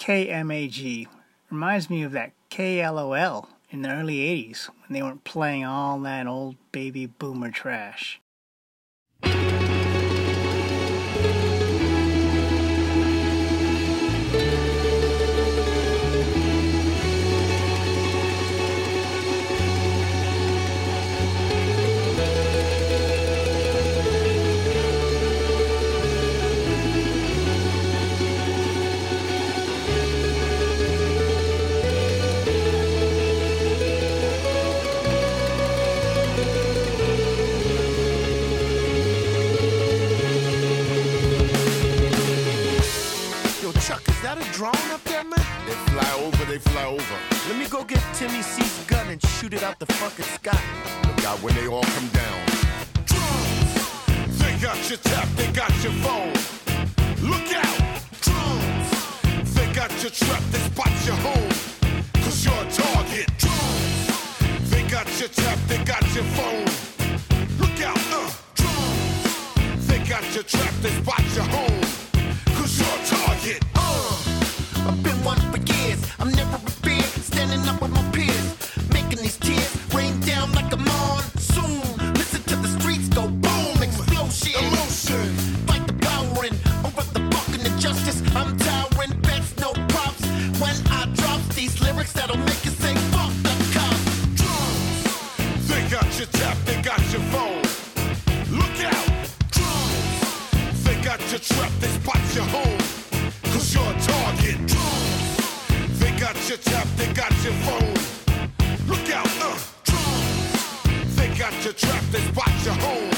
KMAG reminds me of that KLOL in the early 80s when they weren't playing all that old baby boomer trash. That a drone up there, man? They fly over, they fly over. Let me go get Timmy C's gun and shoot it out the fucking sky. Look out when they all come down. Drones! They got your tap, they got your phone. Look out! Drones! They got your trap, they spot your home. Cause you're a target. Drones! They got your tap, they got your phone. Look out, uh! Drones! They got your trap, they spot your home. Your target. Uh, I've been one for years. I'm never beat. Standing up with my peers, making these tears rain down like a monsoon. Listen to the streets go boom, explosion. Emotion. Fight the power and overthrow the fucking injustice. I'm towering, best no props. When I drop these lyrics, that'll make you say fuck the cops. Drugs. They got your tap, they got your phone. Got your trap, they spot your home. Cause you're a target. They got your tap, they got your phone. Look out, uh! They got your trap, they spot your home.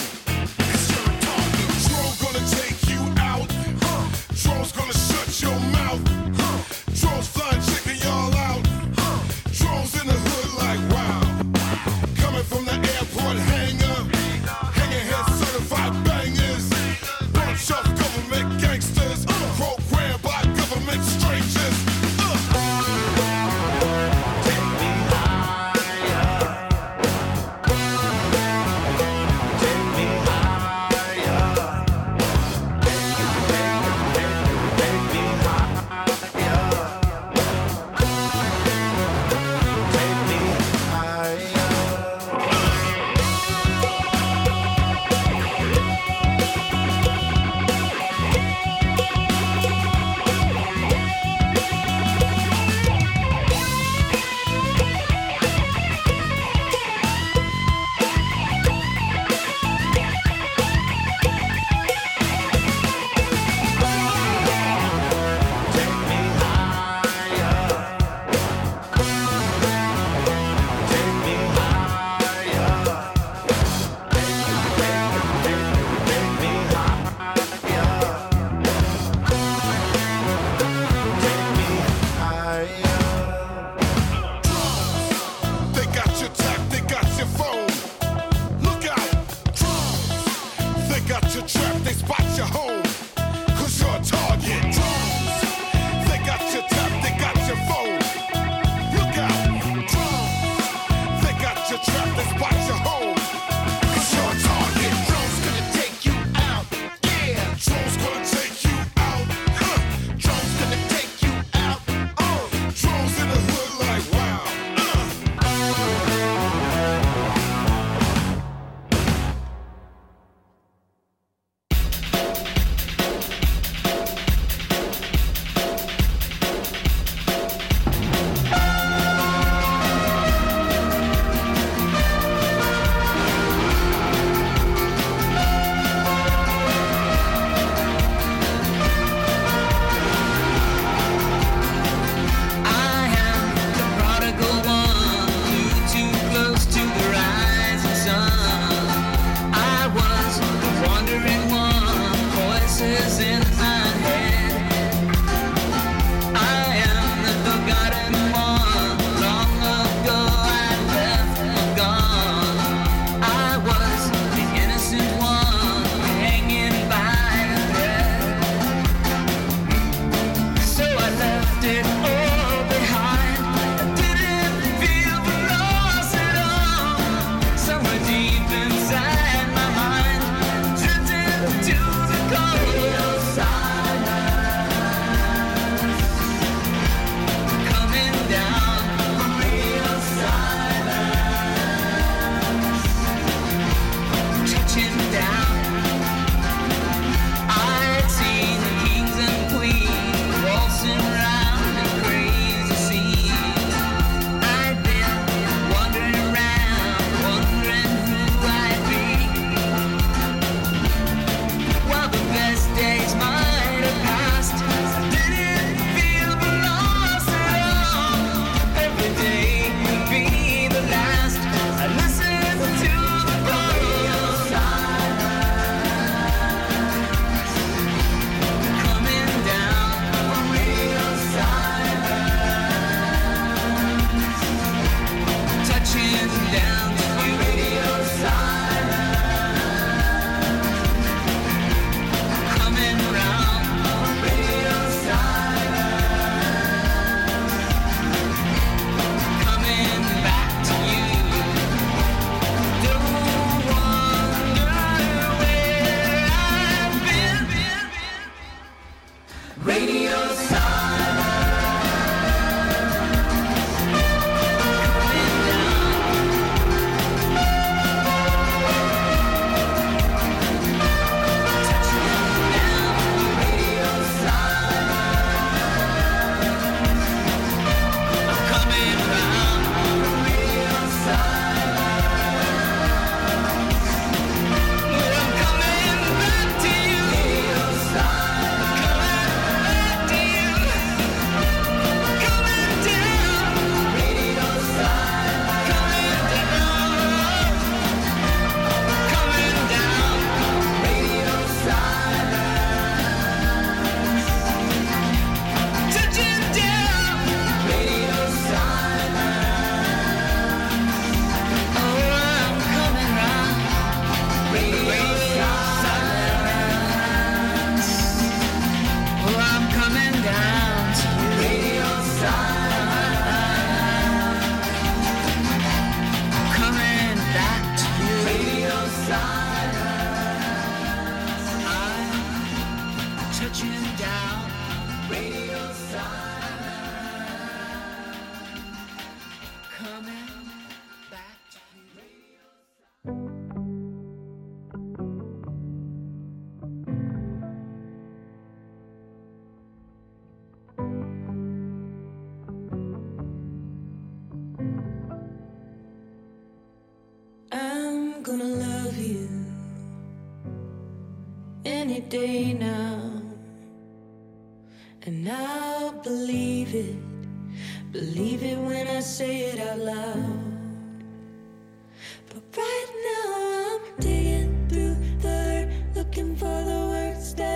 The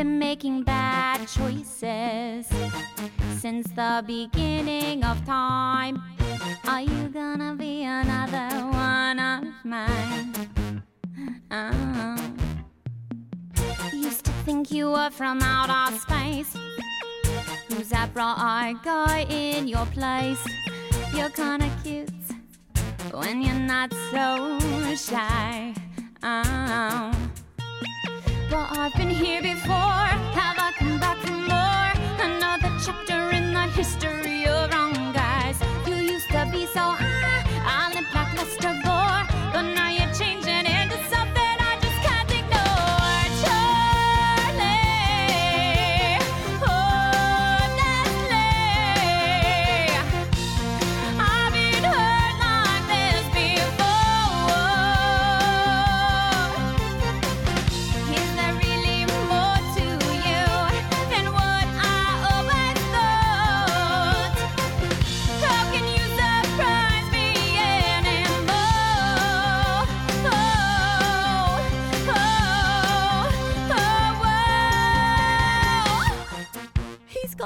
been making bad choices since the beginning of time. Are you gonna be another one of mine? Oh. Used to think you were from outer space. Who's that bright guy in your place? You're kinda cute when you're not so shy. Oh. But I've been here before. Have I come back for more? Another chapter in the history of wrong guys. You used to be so ah, Lester Gore, but now you're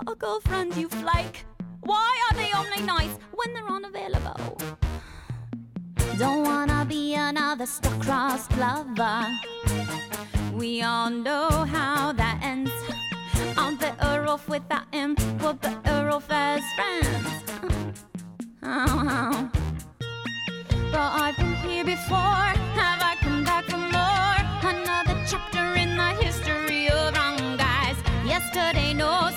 a girlfriend, you flake. Why are they only nice when they're unavailable? Don't wanna be another star-crossed lover. We all know how that ends. I'm better off without him. We're better off as friends. Oh, oh. But I've been here before. Have I come back for more? Another chapter in the history of wrong guys. Yesterday, no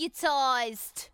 executized.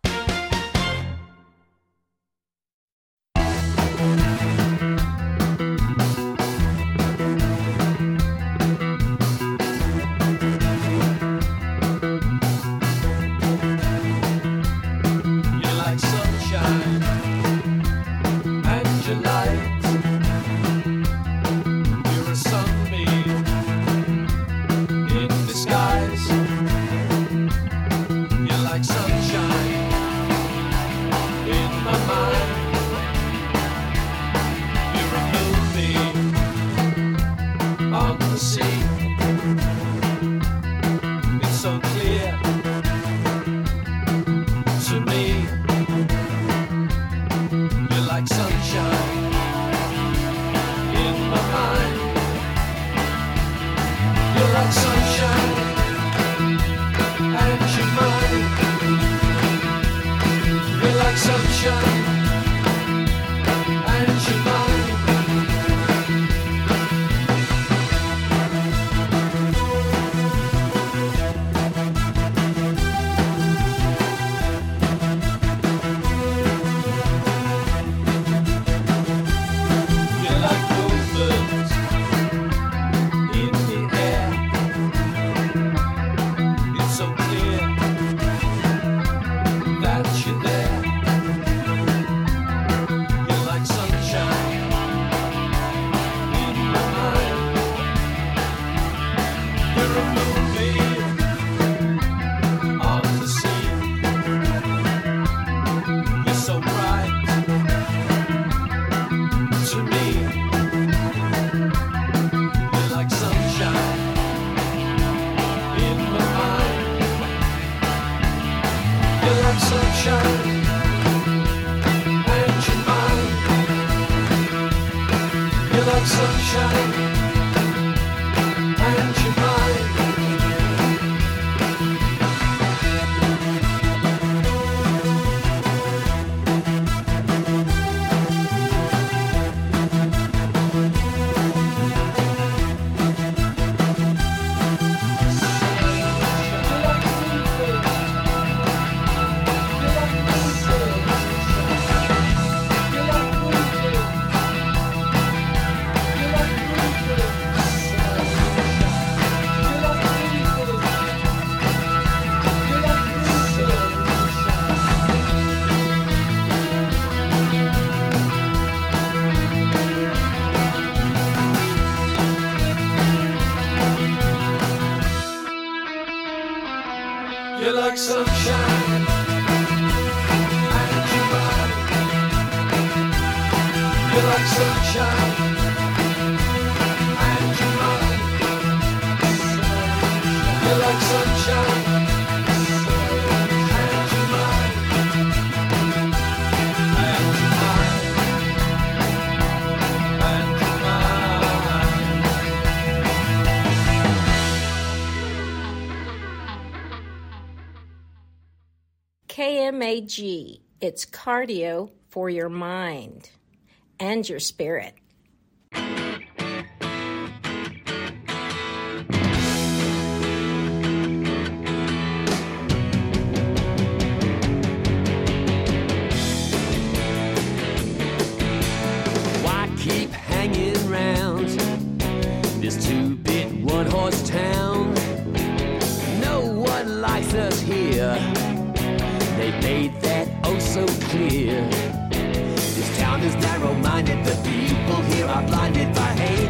sunshine. CAG. It's cardio for your mind and your spirit. made that oh so clear. This town is narrow-minded, the people here are blinded by hate.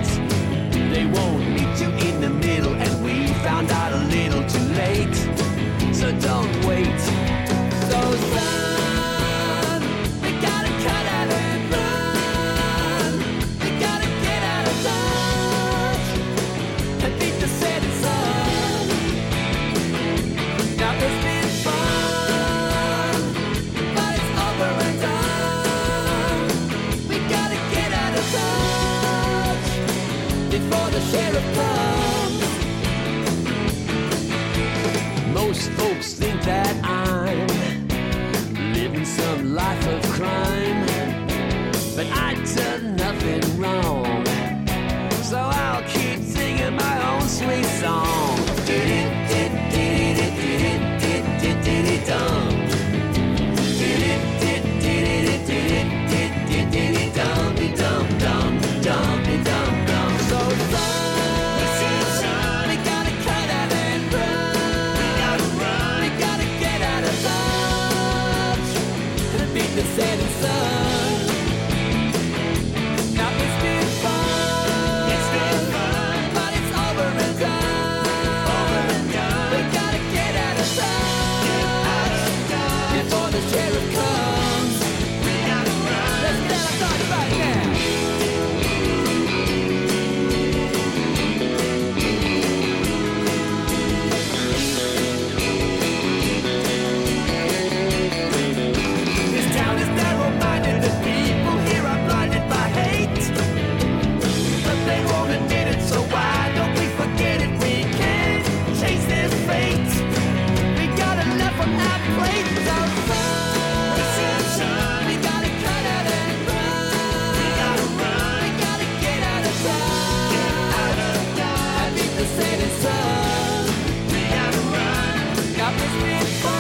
before.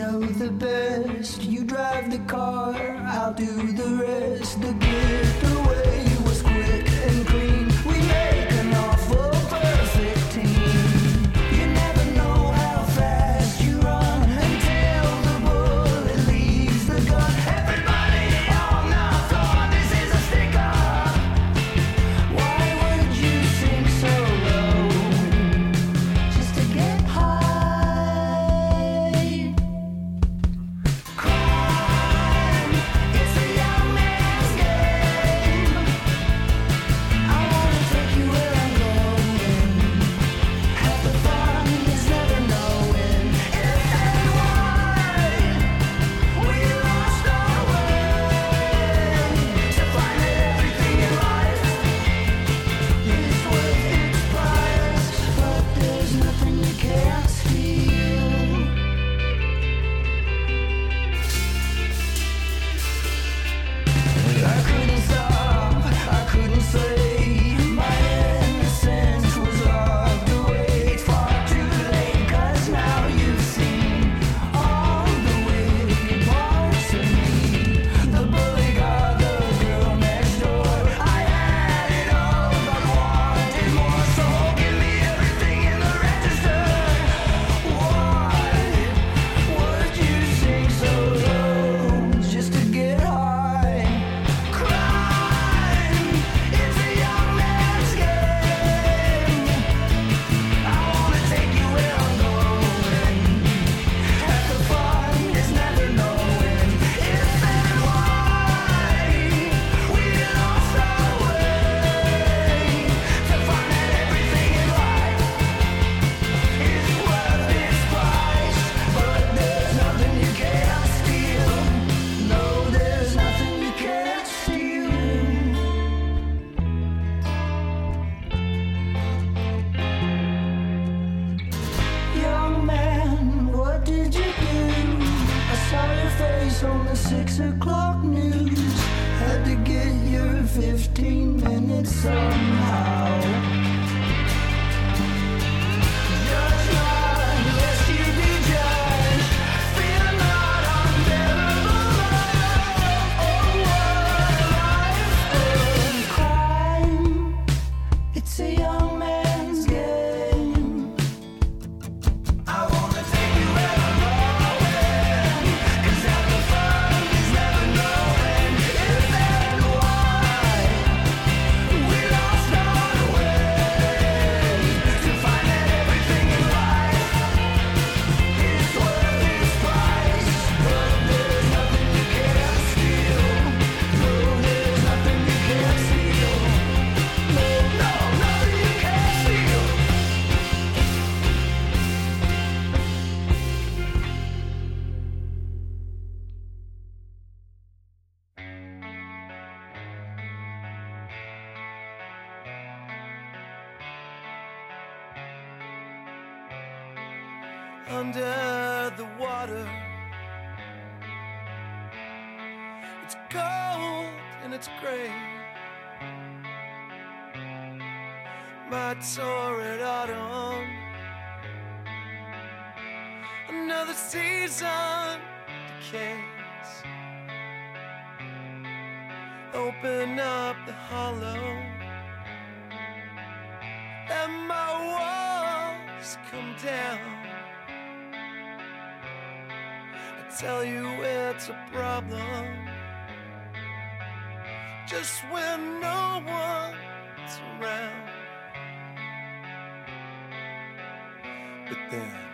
know the best. You drive the car, I'll do the rest. The getaway. open up the hollow. Let my walls come down. I tell you it's a problem. Just when no one's around. But then.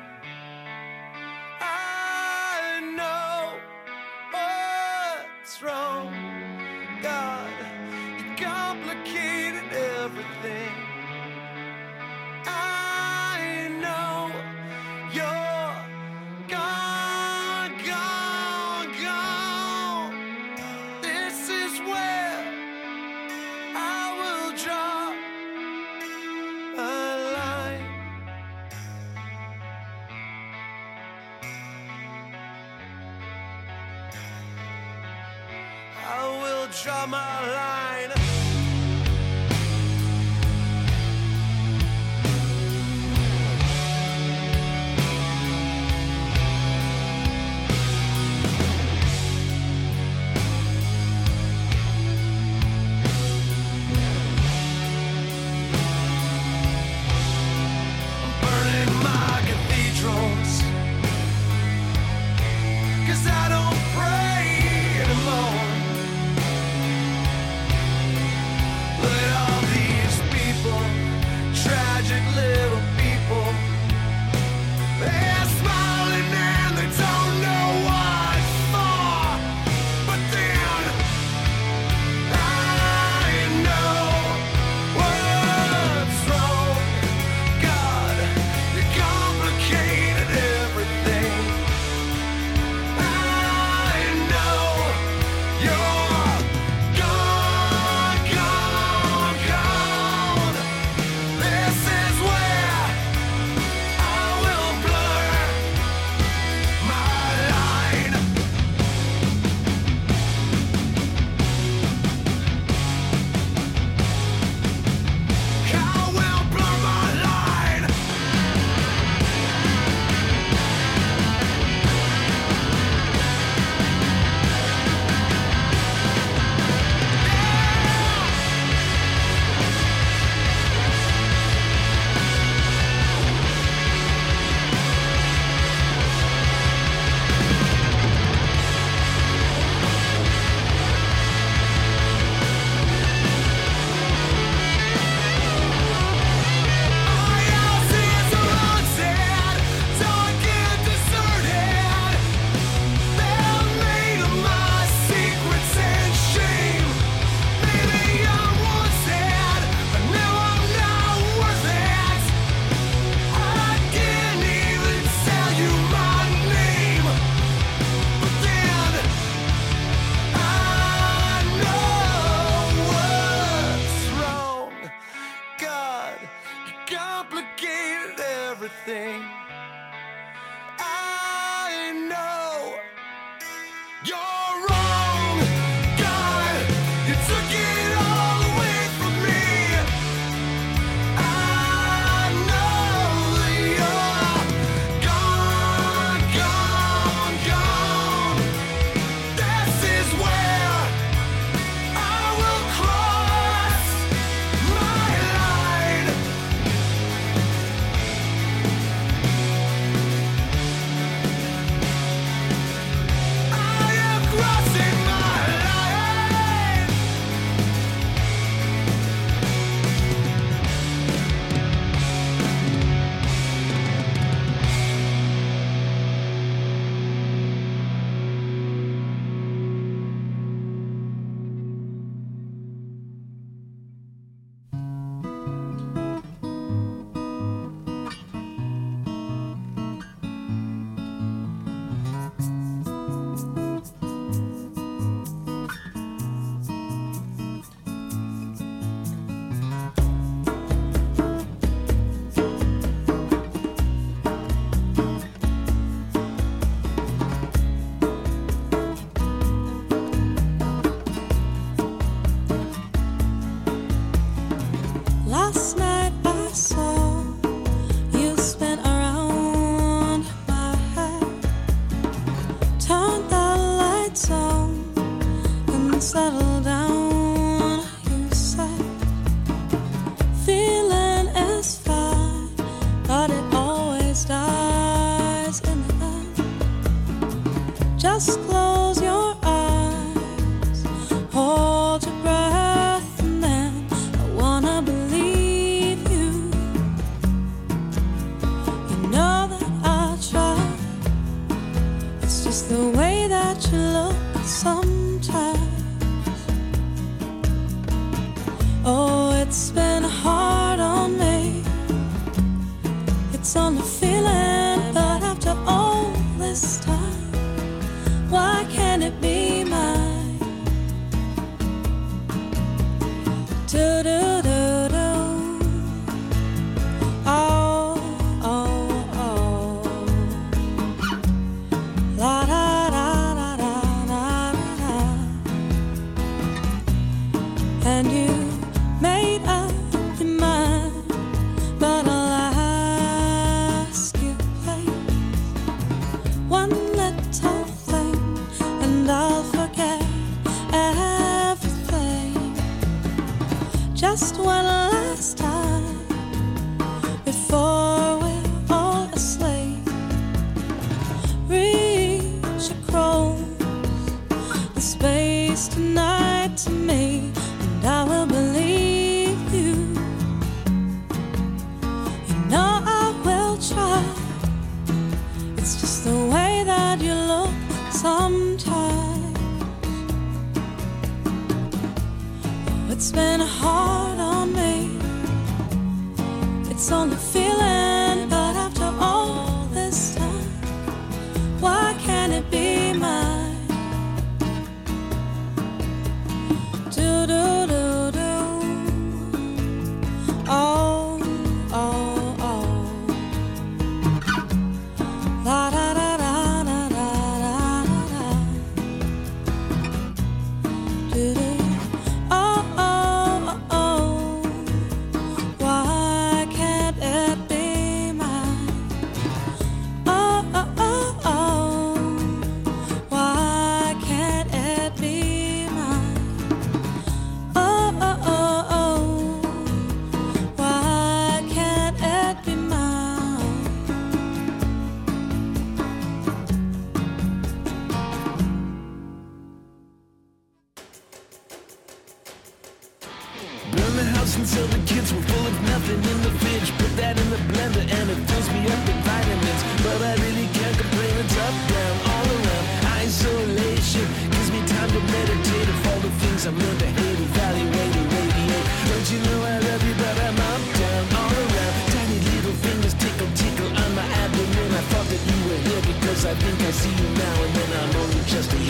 I think I see you now and then I'm only just a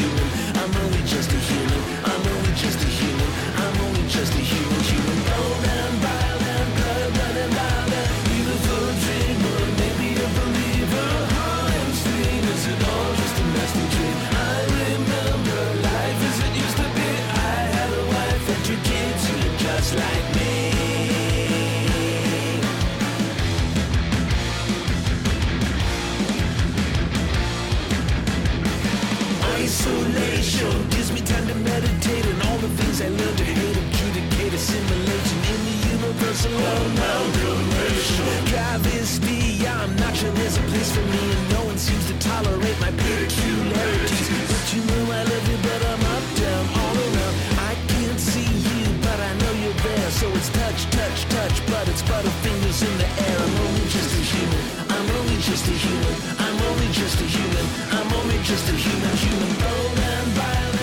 There's no amalgamation Travesty, I'm not sure there's a place for me And no one seems to tolerate my peculiarities But you know I love you, but I'm up, down, all around I can't see you, but I know you're there So it's touch, touch, touch, but it's butterfingers in the air I'm only just a human, I'm only just a human. I'm only just a human, I'm only just a human. Human oh, bone and violence.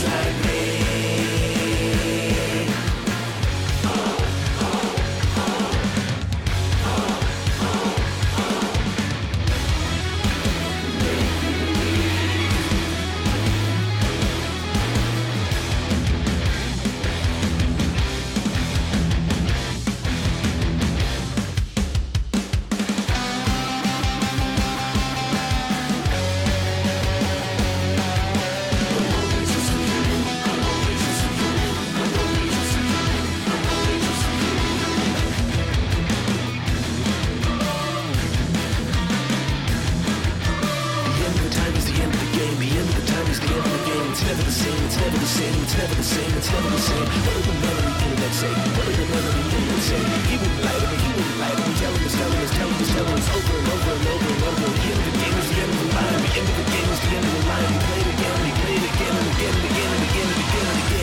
Save me. Same, it's never the same. What did the man on the internet say? What did the on the internet say? He wouldn't lie to me, he wouldn't lie to me. Telling us, telling us, telling us, telling us over and over and over and over. The end of the game is the end of the line. The end of the game is the end of the line. He played again and he played again and again and again and again and again and again.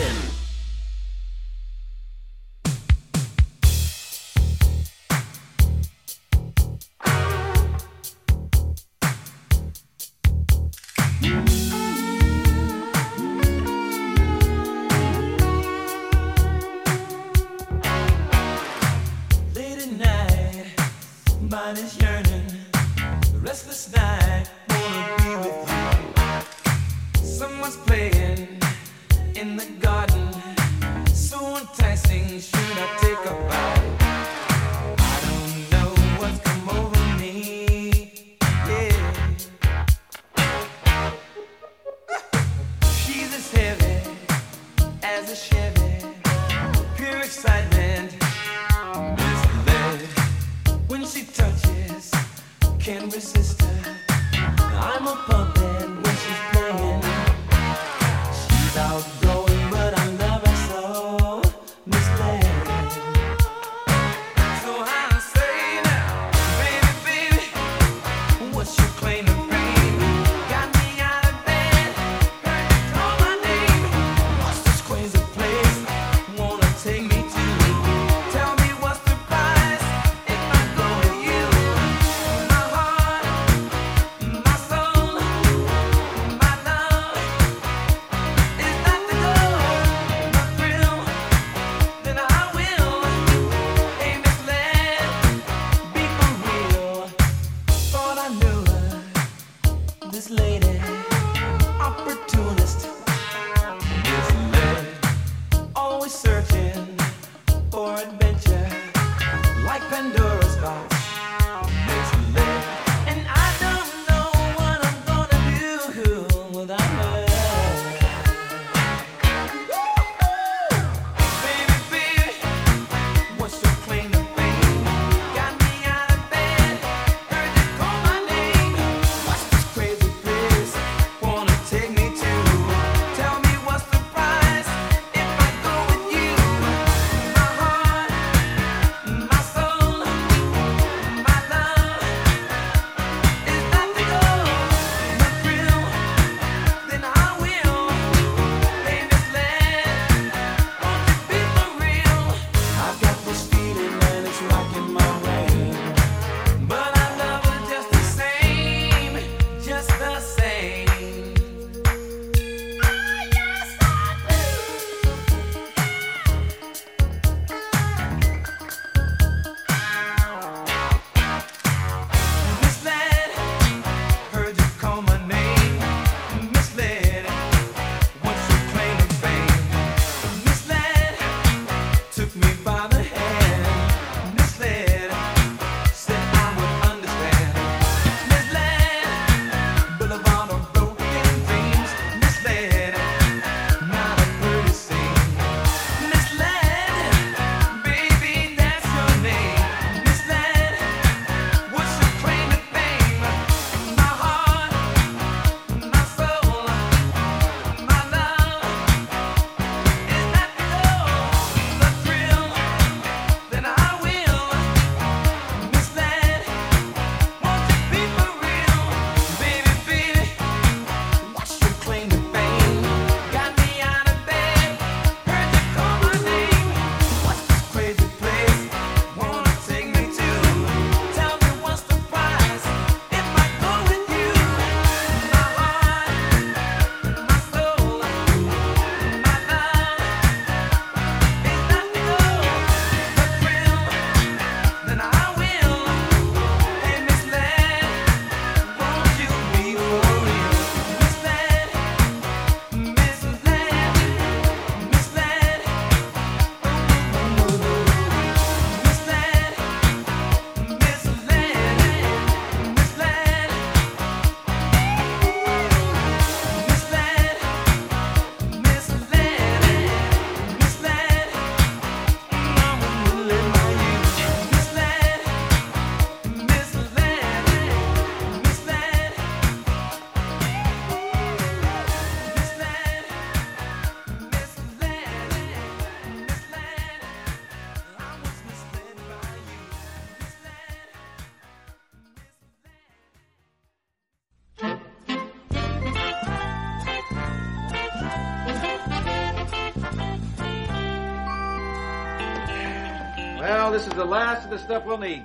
Stuff we'll need.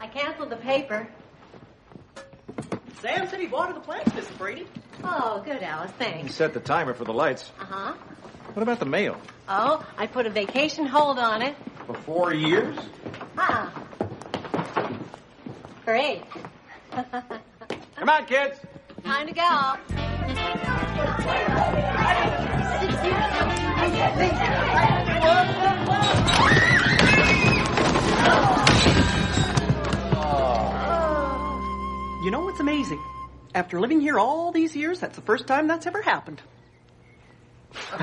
I canceled the paper. Sam said he watered the plants, Mrs. Brady. Oh, good, Alice. You Thanks. set the timer for the lights. Uh huh. What about the mail? Oh, I put a vacation hold on it. For four years? Ah. Great. Come on, kids. Time to go. You know what's amazing? After living here all these years, that's the first time that's ever happened. oh,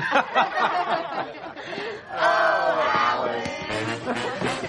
Alice.